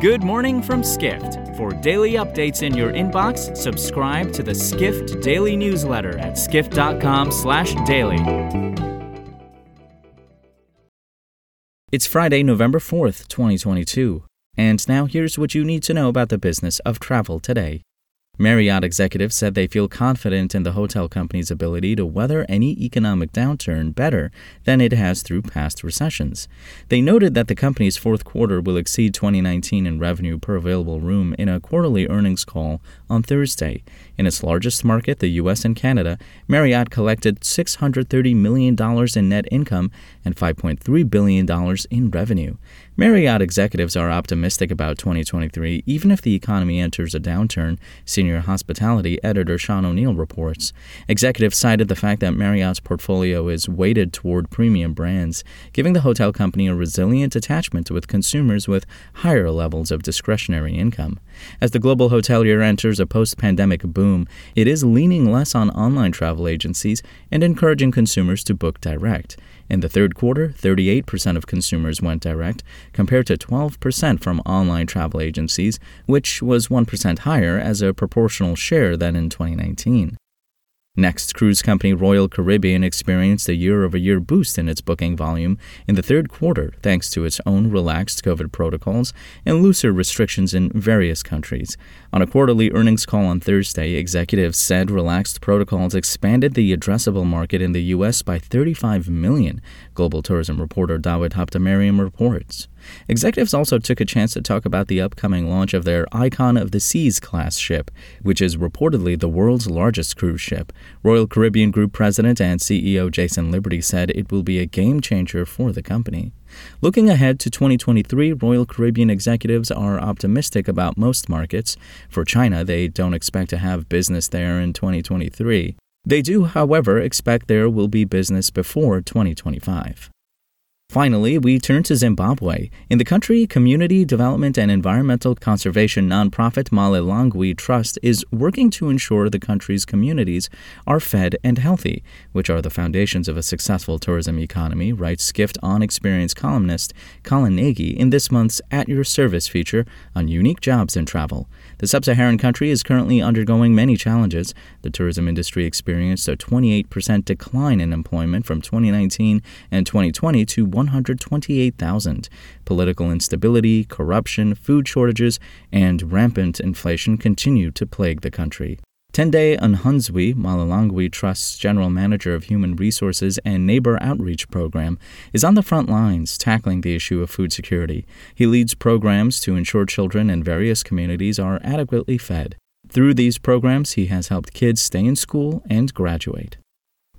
Good morning from Skift. For daily updates in your inbox, subscribe to the Skift Daily newsletter at skift.com/daily. It's Friday, November 4th, 2022. And now here's what you need to know about the business of travel today. Marriott executives said they feel confident in the hotel company's ability to weather any economic downturn better than it has through past recessions. They noted that the company's fourth quarter will exceed 2019 in revenue per available room in a quarterly earnings call on Thursday. In its largest market, the U.S. and Canada, Marriott collected $630 million in net income and $5.3 billion in revenue. Marriott executives are optimistic about 2023, even if the economy enters a downturn, senior hospitality editor Sean O'Neill reports. Executives cited the fact that Marriott's portfolio is weighted toward premium brands, giving the hotel company a resilient attachment with consumers with higher levels of discretionary income. As the global hotelier enters a post pandemic boom, it is leaning less on online travel agencies and encouraging consumers to book direct. In the third quarter, 38% of consumers went direct, compared to 12% from online travel agencies, which was 1% higher as a proportional share than in 2019. Next, cruise company Royal Caribbean experienced a year over year boost in its booking volume in the third quarter thanks to its own relaxed COVID protocols and looser restrictions in various countries. On a quarterly earnings call on Thursday, executives said relaxed protocols expanded the addressable market in the U.S. by 35 million, global tourism reporter Dawit Habtemariam reports. Executives also took a chance to talk about the upcoming launch of their Icon of the Seas class ship, which is reportedly the world's largest cruise ship. Royal Caribbean Group President and CEO Jason Liberty said it will be a game changer for the company. Looking ahead to 2023, Royal Caribbean executives are optimistic about most markets. For China, they don't expect to have business there in 2023. They do, however, expect there will be business before 2025. Finally, we turn to Zimbabwe. In the country, community development and environmental conservation nonprofit Malilangwe Trust is working to ensure the country's communities are fed and healthy, which are the foundations of a successful tourism economy, writes Skift on Experience columnist Colin Nagy in this month's At Your Service feature on unique jobs in travel. The sub Saharan country is currently undergoing many challenges. The tourism industry experienced a 28% decline in employment from 2019 and 2020 to 128,000. Political instability, corruption, food shortages, and rampant inflation continue to plague the country. Tende Nhanzwi, Malilangwe Trust's General Manager of Human Resources and Neighbor Outreach Program, is on the front lines tackling the issue of food security. He leads programs to ensure children in various communities are adequately fed. Through these programs, he has helped kids stay in school and graduate.